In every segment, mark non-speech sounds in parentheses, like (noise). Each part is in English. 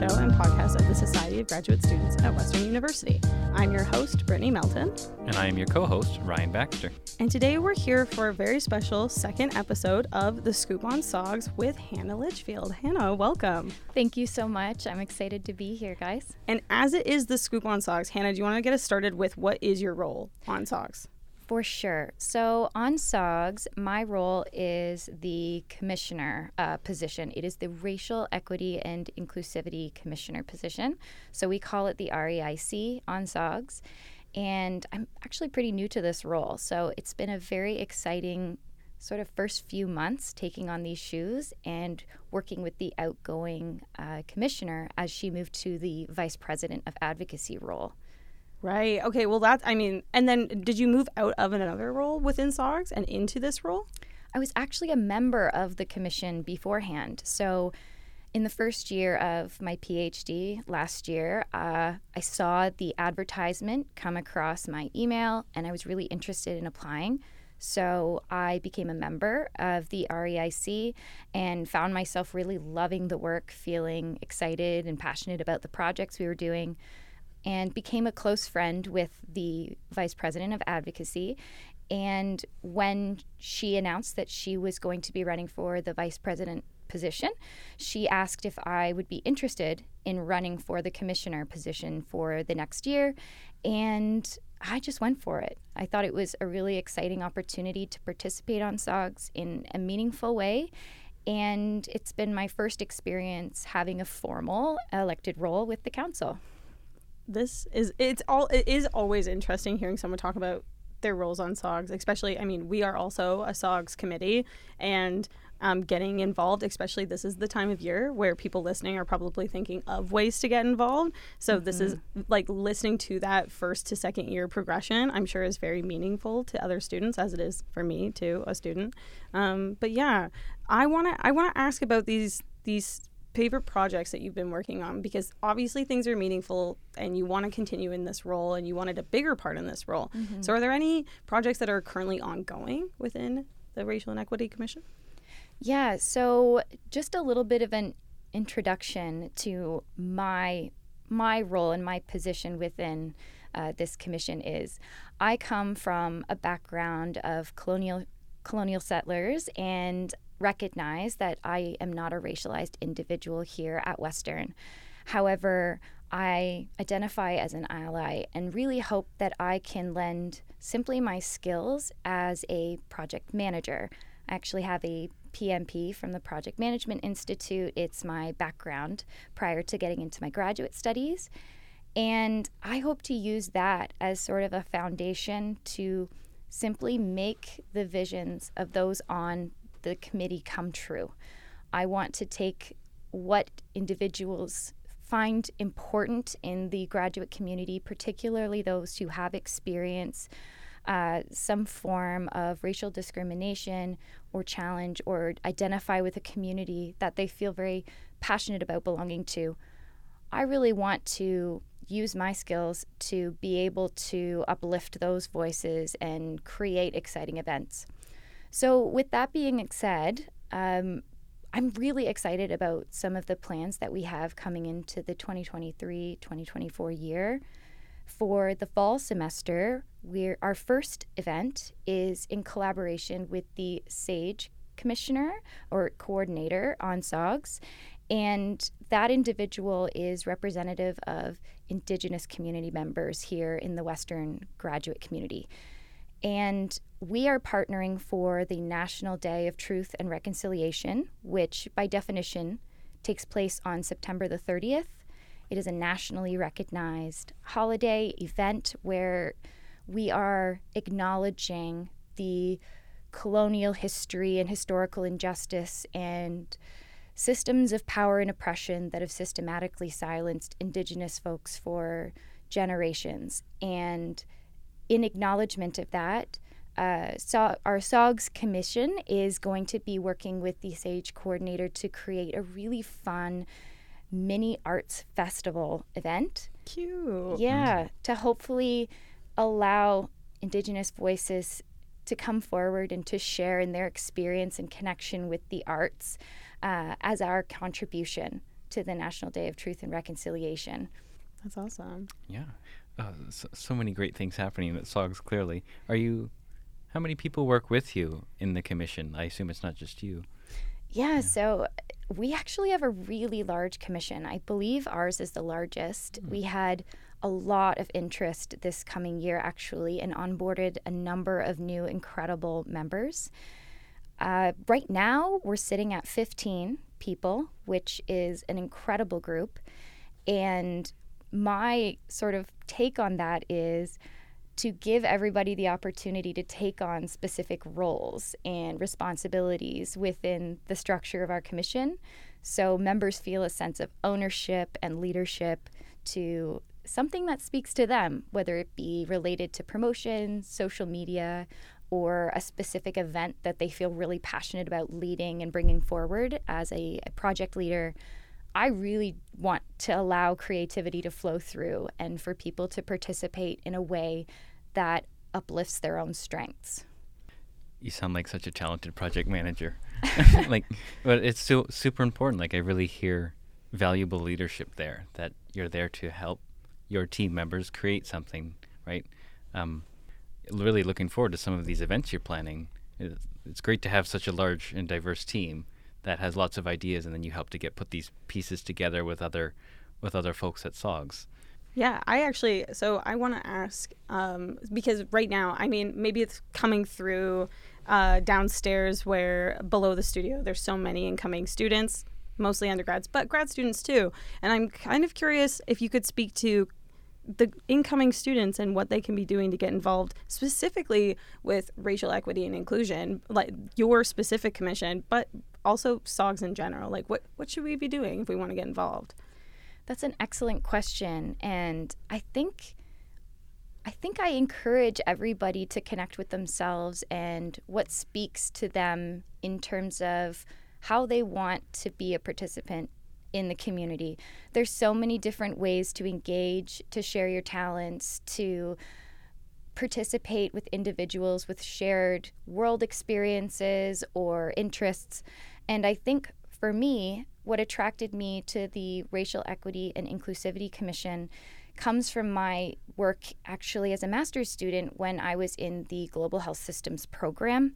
show and podcast of the Society of Graduate Students at Western University. I'm your host, Brittany Melton. And I am your co host, Ryan Baxter. And today we're here for a very special second episode of the Scoop on SOGS with Hannah Litchfield. Hannah, welcome. Thank you so much. I'm excited to be here, guys. And as it is the Scoop on SOGS, Hannah, do you want to get us started with what is your role on SOGS? For sure. So on SOGS, my role is the commissioner uh, position. It is the Racial Equity and Inclusivity Commissioner position. So we call it the REIC on SOGS. And I'm actually pretty new to this role. So it's been a very exciting sort of first few months taking on these shoes and working with the outgoing uh, commissioner as she moved to the vice president of advocacy role. Right. Okay. Well, that's, I mean, and then did you move out of another role within SOGS and into this role? I was actually a member of the commission beforehand. So, in the first year of my PhD last year, uh, I saw the advertisement come across my email and I was really interested in applying. So I became a member of the REIC and found myself really loving the work, feeling excited and passionate about the projects we were doing and became a close friend with the vice president of advocacy. And when she announced that she was going to be running for the vice president position, she asked if I would be interested in running for the commissioner position for the next year. And I just went for it. I thought it was a really exciting opportunity to participate on SOGS in a meaningful way. And it's been my first experience having a formal elected role with the council this is it's all it is always interesting hearing someone talk about their roles on SOGS, especially I mean, we are also a SOGS committee and um, getting involved, especially this is the time of year where people listening are probably thinking of ways to get involved. So mm-hmm. this is mm-hmm. like listening to that first to second year progression, I'm sure is very meaningful to other students as it is for me too, a student. Um, but yeah, I wanna I wanna ask about these these favorite projects that you've been working on because obviously things are meaningful and you want to continue in this role and you wanted a bigger part in this role. Mm-hmm. So are there any projects that are currently ongoing within the Racial and Equity Commission? Yeah, so just a little bit of an introduction to my my role and my position within uh, this commission is I come from a background of colonial colonial settlers and recognize that I am not a racialized individual here at Western. However, I identify as an ally and really hope that I can lend simply my skills as a project manager. I actually have a PMP from the Project Management Institute. It's my background prior to getting into my graduate studies. And I hope to use that as sort of a foundation to simply make the visions of those on the committee come true. I want to take what individuals find important in the graduate community, particularly those who have experience uh, some form of racial discrimination or challenge or identify with a community that they feel very passionate about belonging to. I really want to use my skills to be able to uplift those voices and create exciting events. So, with that being said, um, I'm really excited about some of the plans that we have coming into the 2023 2024 year. For the fall semester, we're, our first event is in collaboration with the SAGE Commissioner or Coordinator on SOGS. And that individual is representative of Indigenous community members here in the Western graduate community. And we are partnering for the National Day of Truth and Reconciliation, which by definition takes place on September the 30th. It is a nationally recognized holiday event where we are acknowledging the colonial history and historical injustice and systems of power and oppression that have systematically silenced Indigenous folks for generations. And in acknowledgement of that, uh, so our SOGS commission is going to be working with the SAGE coordinator to create a really fun mini arts festival event. Cute. Yeah, to hopefully allow Indigenous voices to come forward and to share in their experience and connection with the arts uh, as our contribution to the National Day of Truth and Reconciliation. That's awesome. Yeah. Uh, so, so many great things happening at SOGS, clearly. Are you, how many people work with you in the commission? I assume it's not just you. Yeah, yeah. so we actually have a really large commission. I believe ours is the largest. Mm. We had a lot of interest this coming year, actually, and onboarded a number of new incredible members. Uh, right now, we're sitting at 15 people, which is an incredible group. And my sort of take on that is to give everybody the opportunity to take on specific roles and responsibilities within the structure of our commission. So members feel a sense of ownership and leadership to something that speaks to them, whether it be related to promotion, social media, or a specific event that they feel really passionate about leading and bringing forward as a, a project leader. I really want to allow creativity to flow through and for people to participate in a way that uplifts their own strengths. You sound like such a talented project manager. (laughs) like, but it's so super important. Like, I really hear valuable leadership there. That you're there to help your team members create something, right? Um, really looking forward to some of these events you're planning. It's great to have such a large and diverse team that has lots of ideas, and then you help to get put these pieces together with other with other folks at SOGS. Yeah, I actually, so I want to ask um, because right now, I mean, maybe it's coming through uh, downstairs where below the studio, there's so many incoming students, mostly undergrads, but grad students too. And I'm kind of curious if you could speak to the incoming students and what they can be doing to get involved specifically with racial equity and inclusion like your specific commission but also sogs in general like what what should we be doing if we want to get involved that's an excellent question and i think I think I encourage everybody to connect with themselves and what speaks to them in terms of how they want to be a participant in the community. There's so many different ways to engage, to share your talents, to participate with individuals with shared world experiences or interests. And I think for me, what attracted me to the Racial Equity and Inclusivity Commission comes from my work actually as a master's student when I was in the Global Health Systems program.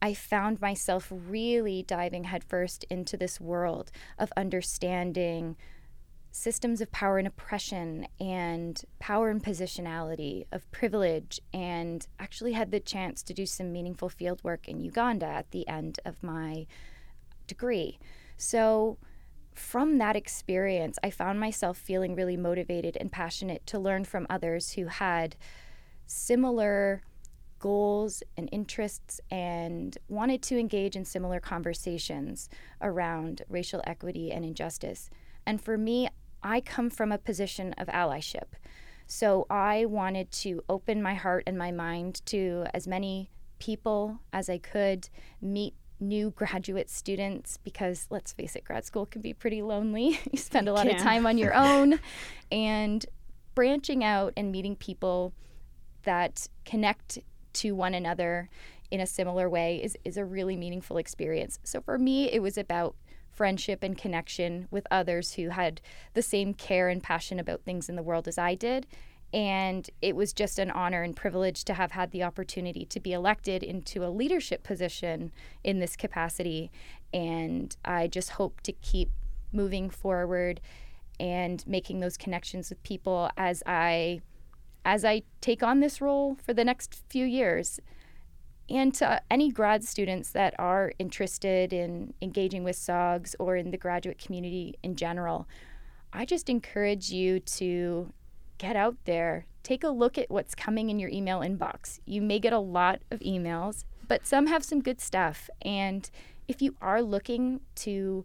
I found myself really diving headfirst into this world of understanding systems of power and oppression and power and positionality, of privilege, and actually had the chance to do some meaningful field work in Uganda at the end of my degree. So, from that experience, I found myself feeling really motivated and passionate to learn from others who had similar goals and interests and wanted to engage in similar conversations around racial equity and injustice. And for me, I come from a position of allyship. So I wanted to open my heart and my mind to as many people as I could, meet new graduate students because let's face it, grad school can be pretty lonely. (laughs) you spend a lot of time on your (laughs) own and branching out and meeting people that connect to one another in a similar way is, is a really meaningful experience. So for me, it was about friendship and connection with others who had the same care and passion about things in the world as I did. And it was just an honor and privilege to have had the opportunity to be elected into a leadership position in this capacity. And I just hope to keep moving forward and making those connections with people as I as I take on this role for the next few years. And to any grad students that are interested in engaging with SOGS or in the graduate community in general, I just encourage you to get out there, take a look at what's coming in your email inbox. You may get a lot of emails, but some have some good stuff. And if you are looking to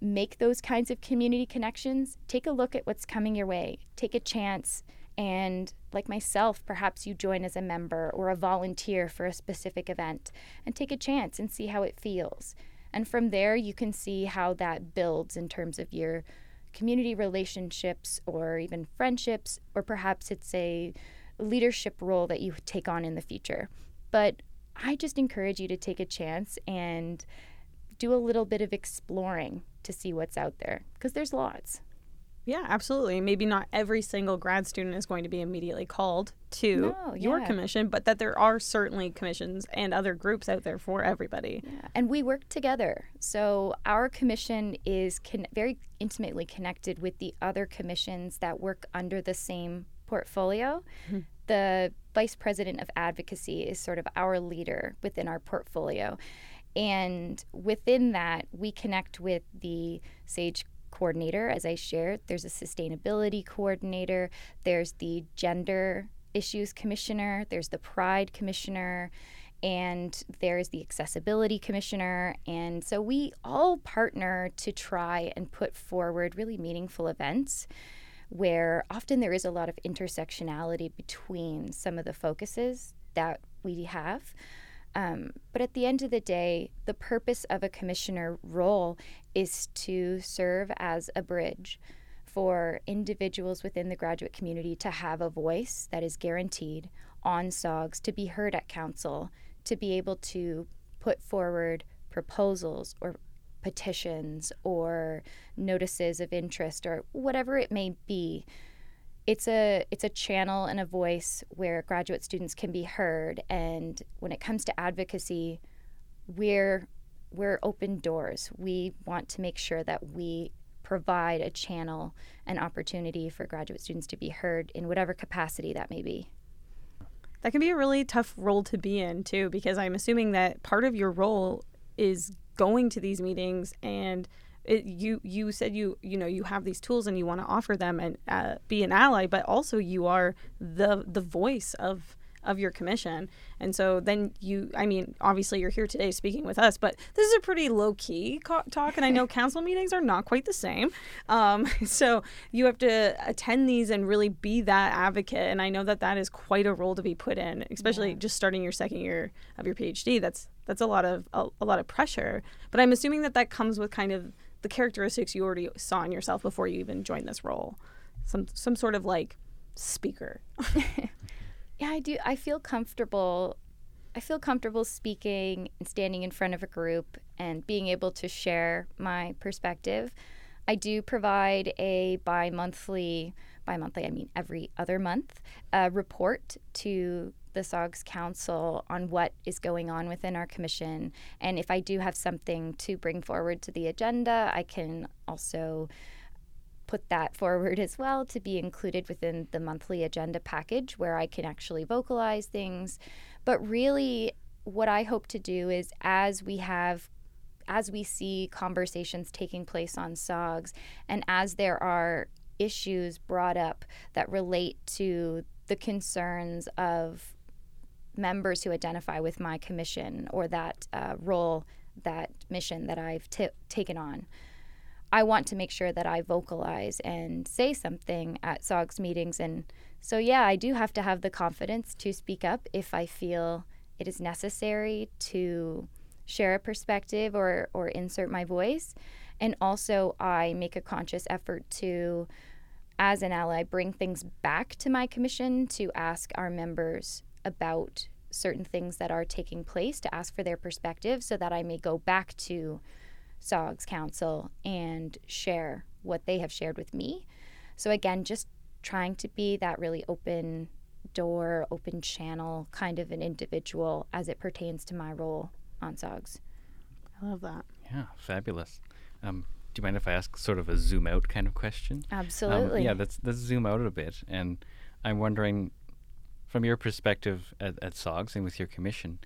make those kinds of community connections, take a look at what's coming your way. Take a chance and like myself, perhaps you join as a member or a volunteer for a specific event and take a chance and see how it feels. And from there, you can see how that builds in terms of your community relationships or even friendships, or perhaps it's a leadership role that you take on in the future. But I just encourage you to take a chance and do a little bit of exploring to see what's out there because there's lots. Yeah, absolutely. Maybe not every single grad student is going to be immediately called to No, your yeah. commission, but that there are certainly commissions and other groups out there for everybody. Yeah, and we work together. So our commission is con- very intimately connected with the other commissions that work under the same portfolio. Mm-hmm. The vice president of advocacy is sort of our leader within our portfolio. And within that, we connect with the SAGE coordinator, as I shared. There's a sustainability coordinator, there's the gender issues commissioner, there's the pride commissioner, and there's the accessibility commissioner. And so we all partner to try and put forward really meaningful events where often there is a lot of intersectionality between some of the focuses that we have. Um, but at the end of the day, the purpose of a commissioner role is to serve as a bridge for individuals within the graduate community to have a voice that is guaranteed on SOGS, to be heard at council, to be able to put forward proposals or petitions or notices of interest or whatever it may be. It's a it's a channel and a voice where graduate students can be heard. And when it comes to advocacy we're we're open doors. We want to make sure that we provide a channel an opportunity for graduate students to be heard in whatever capacity that may be. That can be a really tough role to be in too, because I'm assuming that part of your role is going to these meetings and it, you you said you you know you have these tools and you want to offer them and uh, be an ally, but also you are the the voice of of your commission. And so then you, I mean, obviously you're here today speaking with us, but this is a pretty low key co- talk. And I know (laughs) council meetings are not quite the same. Um, (laughs) so you have to attend these and really be that advocate. And I know that that is quite a role to be put in, especially just starting your second year of your PhD. That's, that's a lot of, a, a lot of pressure. But I'm assuming that that comes with kind of the characteristics you already saw in yourself before you even joined this role. Some, some sort of like speaker. (laughs) yeah i do i feel comfortable i feel comfortable speaking and standing in front of a group and being able to share my perspective i do provide a bi-monthly bi-monthly i mean every other month uh, report to the SOGS Council on what is going on within our commission. And if I do have something to bring forward to the agenda, I can also put that forward as well to be included within the monthly agenda package where I can actually vocalize things. But really, what I hope to do is as we have as we see conversations taking place on SOGS and as there are issues brought up that relate to the concerns of members who identify with my commission or that uh, role, that mission that I've t- taken on. I want to make sure that I vocalize and say something at SOGS meetings. And so, yeah, I do have to have the confidence to speak up if I feel it is necessary to share a perspective or, or insert my voice. And also, I make a conscious effort to, as an ally, bring things back to my commission to ask our members about certain things that are taking place, to ask for their perspective so that I may go back to SOGS Council and share what they have shared with me. So, again, just trying to be that really open door, open channel kind of an individual as it pertains to my role on SOGS. I love that. Yeah, fabulous. Um, do you mind if I ask sort of a zoom out kind of question? Um, Absolutely. yeah, let's let's zoom out a bit, and I'm wondering, from your perspective at, at SOGS and with your commission,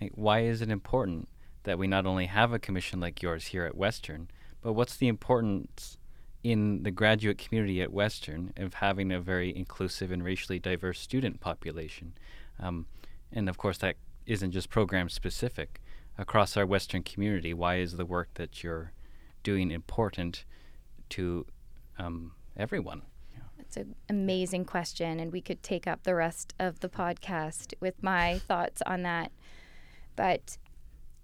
like, why is it important that we not only have a commission like yours here at Western, but what's the importance in the graduate community at Western of having a very inclusive and racially diverse student population? Um, and of course, that isn't just program specific. Across our Western community, why is the work that you're doing important to um, everyone? That's an amazing question, and we could take up the rest of the podcast with my thoughts on that. But,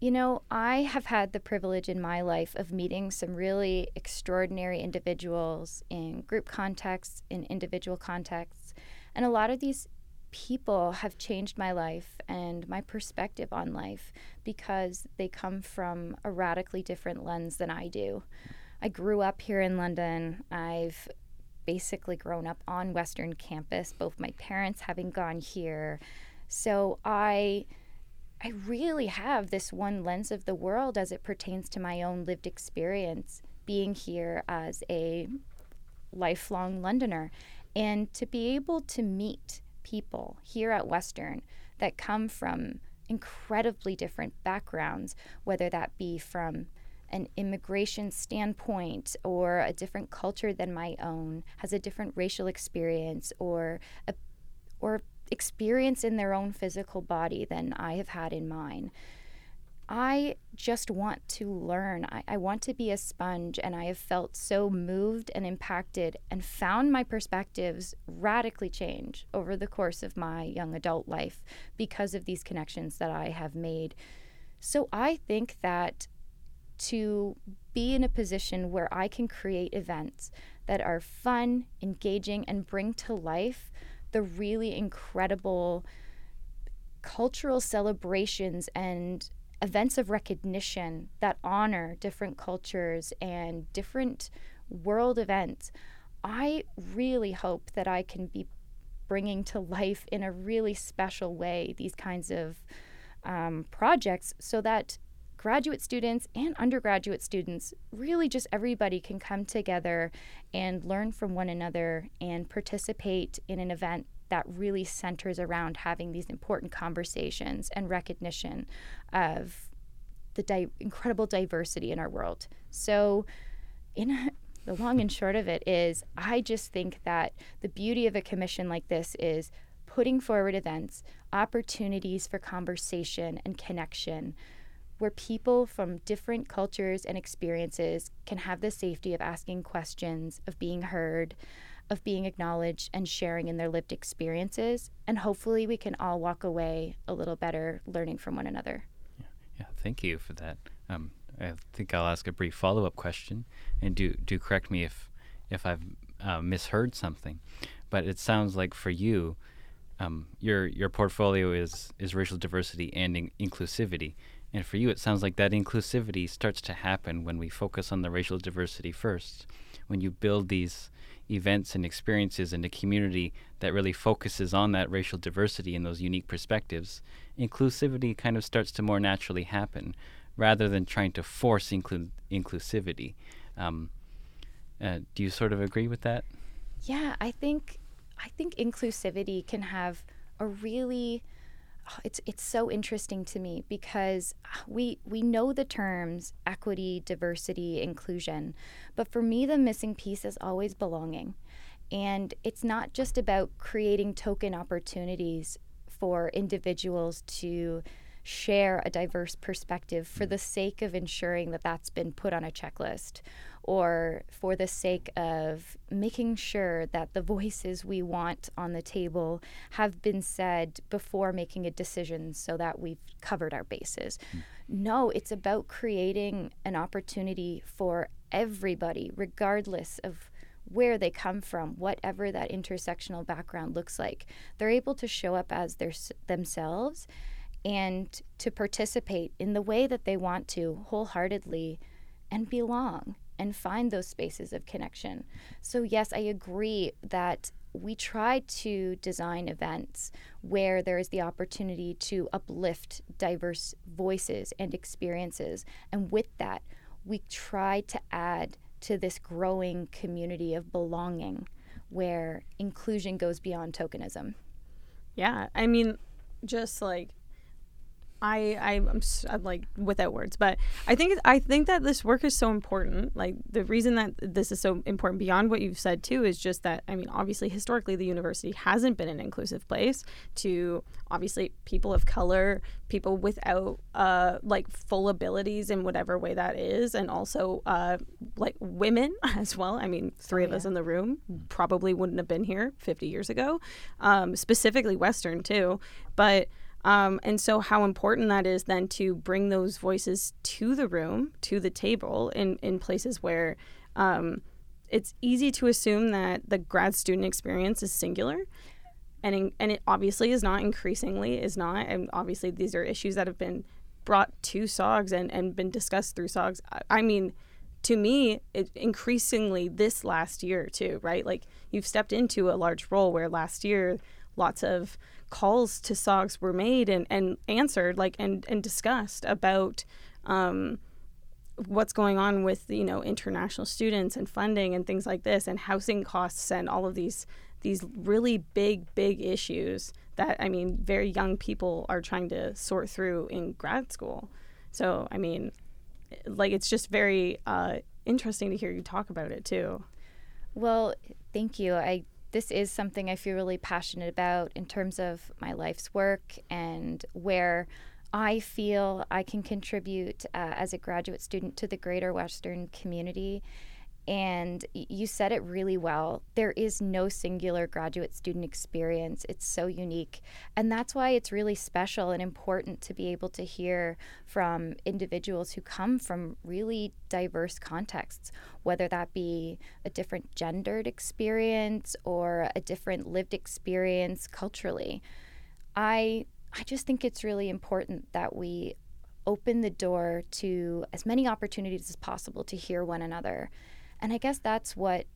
you know, I have had the privilege in my life of meeting some really extraordinary individuals in group contexts, in individual contexts. And a lot of these people have changed my life and my perspective on life because they come from a radically different lens than I do. I grew up here in London. I've basically grown up on Western campus, both my parents having gone here. So I I really have this one lens of the world as it pertains to my own lived experience being here as a lifelong Londoner and to be able to meet people here at Western that come from incredibly different backgrounds, whether that be from an immigration standpoint or a different culture than my own, has a different racial experience or a, or experience in their own physical body than I have had in mine. I just want to learn. I, I, want to be a sponge, and I have felt so moved and impacted and found my perspectives radically change over the course of my young adult life because of these connections that I have made. So I think that to be in a position where I can create events that are fun, engaging, and bring to life the really incredible cultural celebrations and events of recognition that honor different cultures and different world events, I really hope that I can be bringing to life in a really special way these kinds of um, projects so that graduate students and undergraduate students, really just everybody can come together and learn from one another and participate in an event that really centers around having these important conversations and recognition of the di- incredible diversity in our world. So, in a, the long and short of it is, I just think that the beauty of a commission like this is putting forward events, opportunities for conversation and connection, where people from different cultures and experiences can have the safety of asking questions, of being heard, of being acknowledged and sharing in their lived experiences. And hopefully, we can all walk away a little better learning from one another. Yeah, yeah thank you for that. Um, I think I'll ask a brief follow up question, and do do correct me if if I've uh, misheard something. But it sounds like for you, um, your your portfolio is is racial diversity and in- inclusivity, and for you, it sounds like that inclusivity starts to happen when we focus on the racial diversity first. When you build these events and experiences in a community that really focuses on that racial diversity and those unique perspectives, inclusivity kind of starts to more naturally happen rather than trying to force inclu- inclusivity. Um, uh, do you sort of agree with that? Yeah, I think I think inclusivity can have a really (sighs) it's it's so interesting to me because ah, we we know the terms equity, diversity, inclusion, but for me the missing piece is always belonging. And it's not just about creating token opportunities for individuals to share a diverse perspective for mm. the sake of ensuring that that's been put on a checklist or for the sake of making sure that the voices we want on the table have been said before making a decision so that we've covered our bases. Mm. No, it's about creating an opportunity for everybody, regardless of where they come from, whatever that intersectional background looks like. They're able to show up as their, themselves and to participate in the way that they want to wholeheartedly and belong and find those spaces of connection. So, yes, I agree that we try to design events where there is the opportunity to uplift diverse voices and experiences. And with that, we try to add to this growing community of belonging where inclusion goes beyond tokenism. Yeah, I mean, just like I, I am I'm like without words, but I think I think that this work is so important. Like the reason that this is so important beyond what you've said too is just that I mean obviously historically the university hasn't been an inclusive place to obviously people of color, people without uh like full abilities in whatever way that is, and also uh like women (laughs) as well. I mean three oh, of yeah. us in the room probably wouldn't have been here 50 years ago, um, specifically Western too, but um, and so, how important that is then to bring those voices to the room, to the table, in, in places where um, it's easy to assume that the grad student experience is singular. and in, and it obviously is not increasingly is not and obviously these are issues that have been brought to SOGS and, and been discussed through SOGS. I, I mean, to me, it increasingly this last year too, right? Like you've stepped into a large role where last year lots of calls to SOGS were made and, and answered like and, and discussed about um, what's going on with you know international students and funding and things like this and housing costs and all of these these really big big issues that I mean very young people are trying to sort through in grad school. So I mean like it's just very uh, interesting to hear you talk about it too. Well, thank you. I this is something I feel really passionate about in terms of my life's work and where I feel I can contribute uh, as a graduate student to the greater Western community. And you said it really well. There is no singular graduate student experience. It's so unique. And that's why it's really special and important to be able to hear from individuals who come from really diverse contexts, whether that be a different gendered experience or a different lived experience culturally. I I just think it's really important that we open the door to as many opportunities as possible to hear one another. And I guess that's what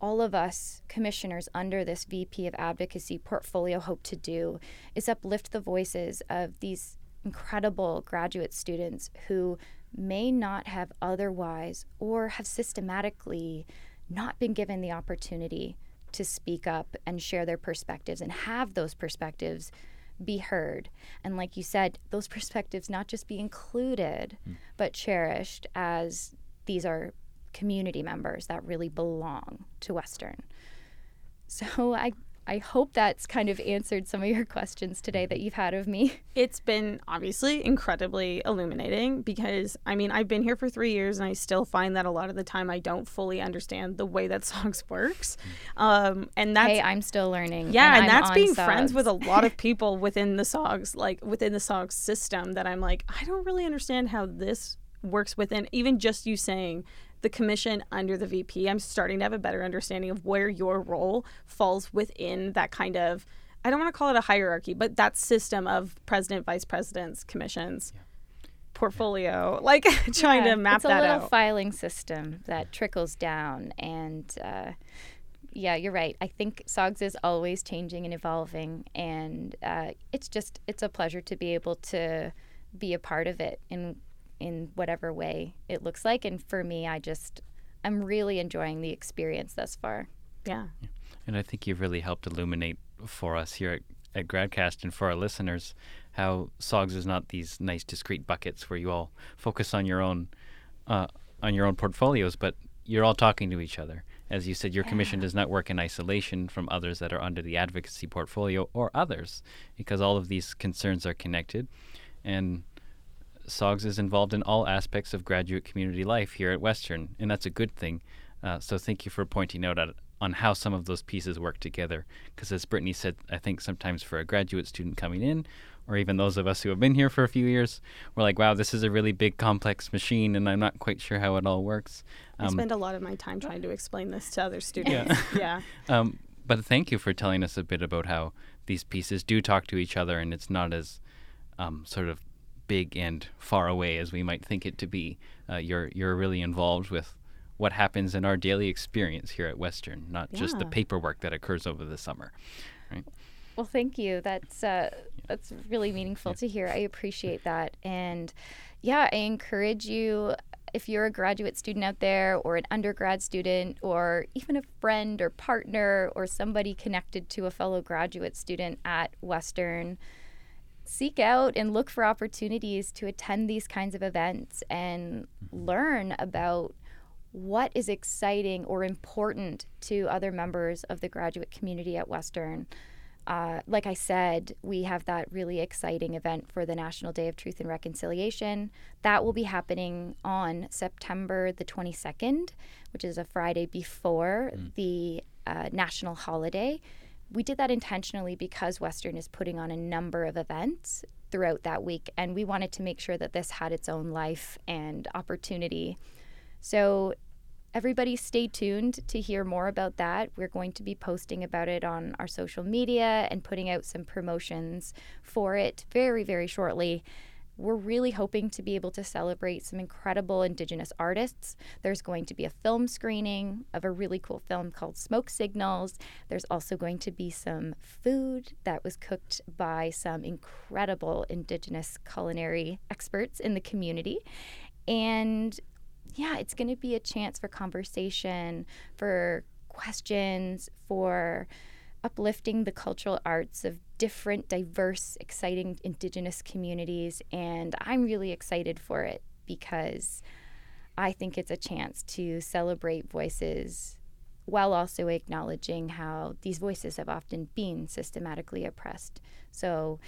all of us commissioners under this VP of advocacy portfolio hope to do is uplift the voices of these incredible graduate students who may not have otherwise or have systematically not been given the opportunity to speak up and share their perspectives and have those perspectives be heard. And like you said, those perspectives not just be included, mm. but cherished as these are community members that really belong to Western. So (laughs) I I hope that's kind of answered some of your questions today that you've had of me. (laughs) It's been obviously incredibly illuminating because I mean, I've been here for three years and I still find that a lot of the time I don't fully understand the way that (laughs) SOGS works. Um, and that's. Hey, I'm still learning. Yeah, and, and that's being SOGS. friends with a lot of people within the SOGS, like within the SOGS system that I'm like, I don't really understand how this works within even just you saying the commission under the VP, I'm starting to have a better understanding of where your role falls within that kind of I don't want to call it a hierarchy, but that system of president, vice presidents, commissions. Yeah. Portfolio, (laughs) yeah. like trying yeah, to map it's a that little out. filing system that trickles down, and uh, yeah, you're right. I think SOGS is always changing and evolving, and uh, it's just it's a pleasure to be able to be a part of it in in whatever way it looks like. And for me, I just, I'm really enjoying the experience thus far. Yeah. And I think you've really helped illuminate for us here at, at GradCast and for our listeners how SOGS is not these nice discrete buckets where you all focus on your own uh, on your own portfolios, but you're all talking to each other. As you said, your yeah. commission does not work in isolation from others that are under the advocacy portfolio or others, because all of these concerns are connected. And SOGS is involved in all aspects of graduate community life here at Western, and that's a good thing. Uh, so thank you for pointing out at, on how some of those pieces work together. Because as Brittany said, I think sometimes for a graduate student coming in, or even those of us who have been here for a few years, we're like, wow, this is a really big, complex machine, and I'm not quite sure how it all works. Um, I spend a lot of my time trying to explain this to other students. Yeah. (laughs) yeah. (laughs) Um, but thank you for telling us a bit about how these pieces do talk to each other, and it's not as um, sort of big and far away as we might think it to be. Uh, you're you're really involved with what happens in our daily experience here at Western, not yeah. just the paperwork that occurs over the summer. Right? Well, thank you. That's uh, that's really meaningful yeah. to hear. I appreciate that, and yeah, I encourage you. If you're a graduate student out there, or an undergrad student, or even a friend or partner, or somebody connected to a fellow graduate student at Western, seek out and look for opportunities to attend these kinds of events and learn about what is exciting or important to other members of the graduate community at Western. Uh, like I said, we have that really exciting event for the National Day of Truth and Reconciliation. That will be happening on September the 22nd, which is a Friday before mm. the uh, national holiday we did that intentionally because Western is putting on a number of events throughout that week, and we wanted to make sure that this had its own life and opportunity. So, everybody stay tuned to hear more about that. We're going to be posting about it on our social media and putting out some promotions for it very, very shortly. We're really hoping to be able to celebrate some incredible Indigenous artists. There's going to be a film screening of a really cool film called Smoke Signals. There's also going to be some food that was cooked by some incredible Indigenous culinary experts in the community. And yeah, it's going to be a chance for conversation, for questions, for uplifting the cultural arts of different, diverse, exciting Indigenous communities. And I'm really excited for it because I think it's a chance to celebrate voices while also acknowledging how these voices have often been systematically oppressed. So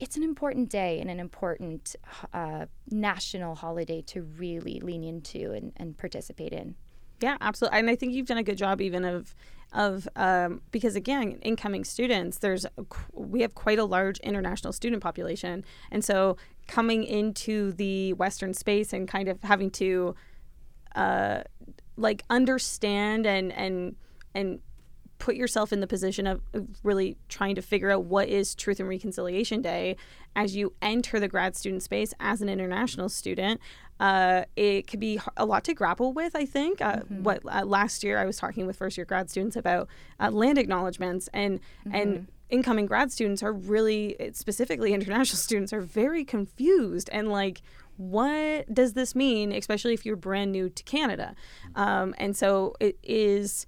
it's an important day and an important uh, national holiday to really lean into and, and participate in. Yeah, absolutely. And I think you've done a good job even of of um, because again, incoming students, there's we have quite a large international student population, and so coming into the Western space and kind of having to uh, like understand and and and put yourself in the position of really trying to figure out what is Truth and Reconciliation Day as you enter the grad student space as an international student. Uh, it could be a lot to grapple with, I think. Uh, mm-hmm. What uh, last year I was talking with first year grad students about uh, land acknowledgments and mm-hmm. and incoming grad students are really specifically international (laughs) students are very confused and like what does this mean especially if you're brand new to canada um, and so it is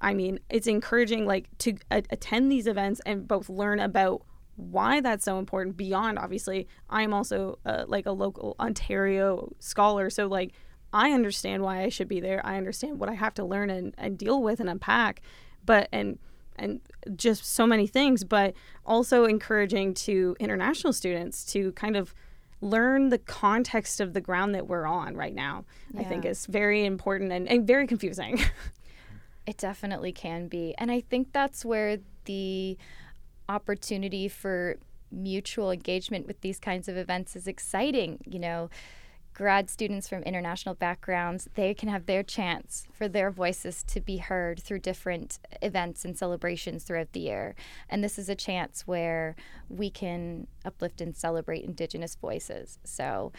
I mean, it's encouraging like to a- attend these events and both learn about why that's so important beyond obviously i'm also uh, like a local ontario scholar so like i understand why i should be there i understand what i have to learn and, and deal with and unpack but and and just so many things but also encouraging to international students to kind of learn the context of the ground that we're on right now yeah. i think is very important and, and very confusing (laughs) It definitely can be. And I think that's where the opportunity for mutual engagement with these kinds of events is exciting. You know, grad students from international backgrounds, they can have their chance for their voices to be heard through different events and celebrations throughout the year. And this is a chance where we can uplift and celebrate Indigenous voices. So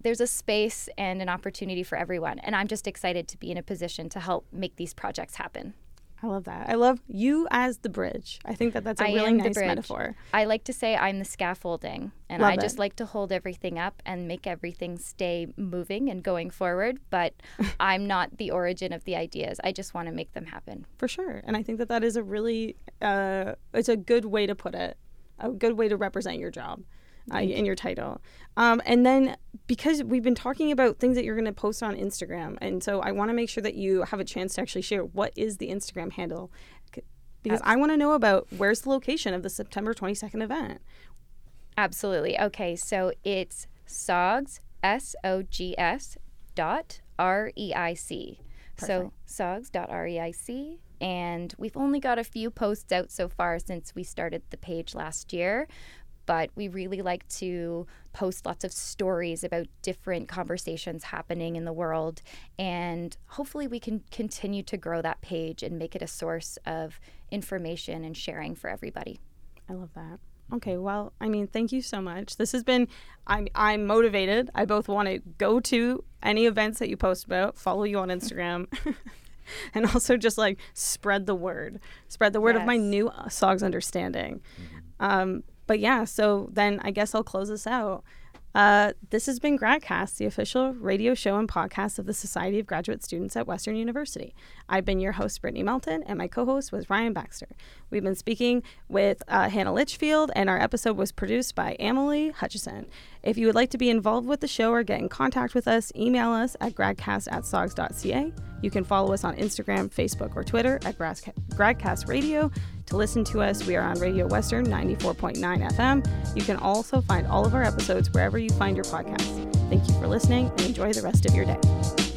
there's a space and an opportunity for everyone. And I'm just excited to be in a position to help make these projects happen. I love that. I love you as the bridge. I think that that's a I really nice metaphor. I like to say I'm the scaffolding, and love I just like to hold everything up and make everything stay moving and going forward. But (laughs) I'm not the origin of the ideas. I just want to make them happen. For sure, and I think that that is a really, uh, it's a good way to put it, a good way to represent your job uh, in your title. Um, and then because we've been talking about things that you're going to post on Instagram, and so I want to make sure that you have a chance to actually share what is the Instagram handle because I want to know about where's the location of the September 22nd event. Absolutely. Okay, so it's SOGS S O G S dot R E I C. So SOGS dot R E I C. And we've only got a few posts out so far since we started the page last year but we really like to post lots of stories about different conversations happening in the world. And hopefully, we can continue to grow that page and make it a source of information and sharing for everybody. I love that. Okay, well, I mean, thank you so much. This has been I'm I'm motivated. I both want to go to any events that you post about, follow you on Instagram. (laughs) and also just like spread the word. Spread the word yes. of my new uh, SOGS understanding. Mm-hmm. Um, but yeah, so then I guess I'll close this out. Uh, this has been GradCast, the official radio show and podcast of the Society of Graduate Students at Western University. I've been your host, Brittany Melton, and my co host was Ryan Baxter. We've been speaking with uh, Hannah Litchfield, and our episode was produced by Amalie Hutchinson. If you would like to be involved with the show or get in contact with us, email us at gradcast at sogs.ca. You can follow us on Instagram, Facebook, or Twitter at Gradcast Radio. To listen to us, we are on Radio Western 94.9 FM. You can also find all of our episodes wherever you find your podcasts. Thank you for listening and enjoy the rest of your day.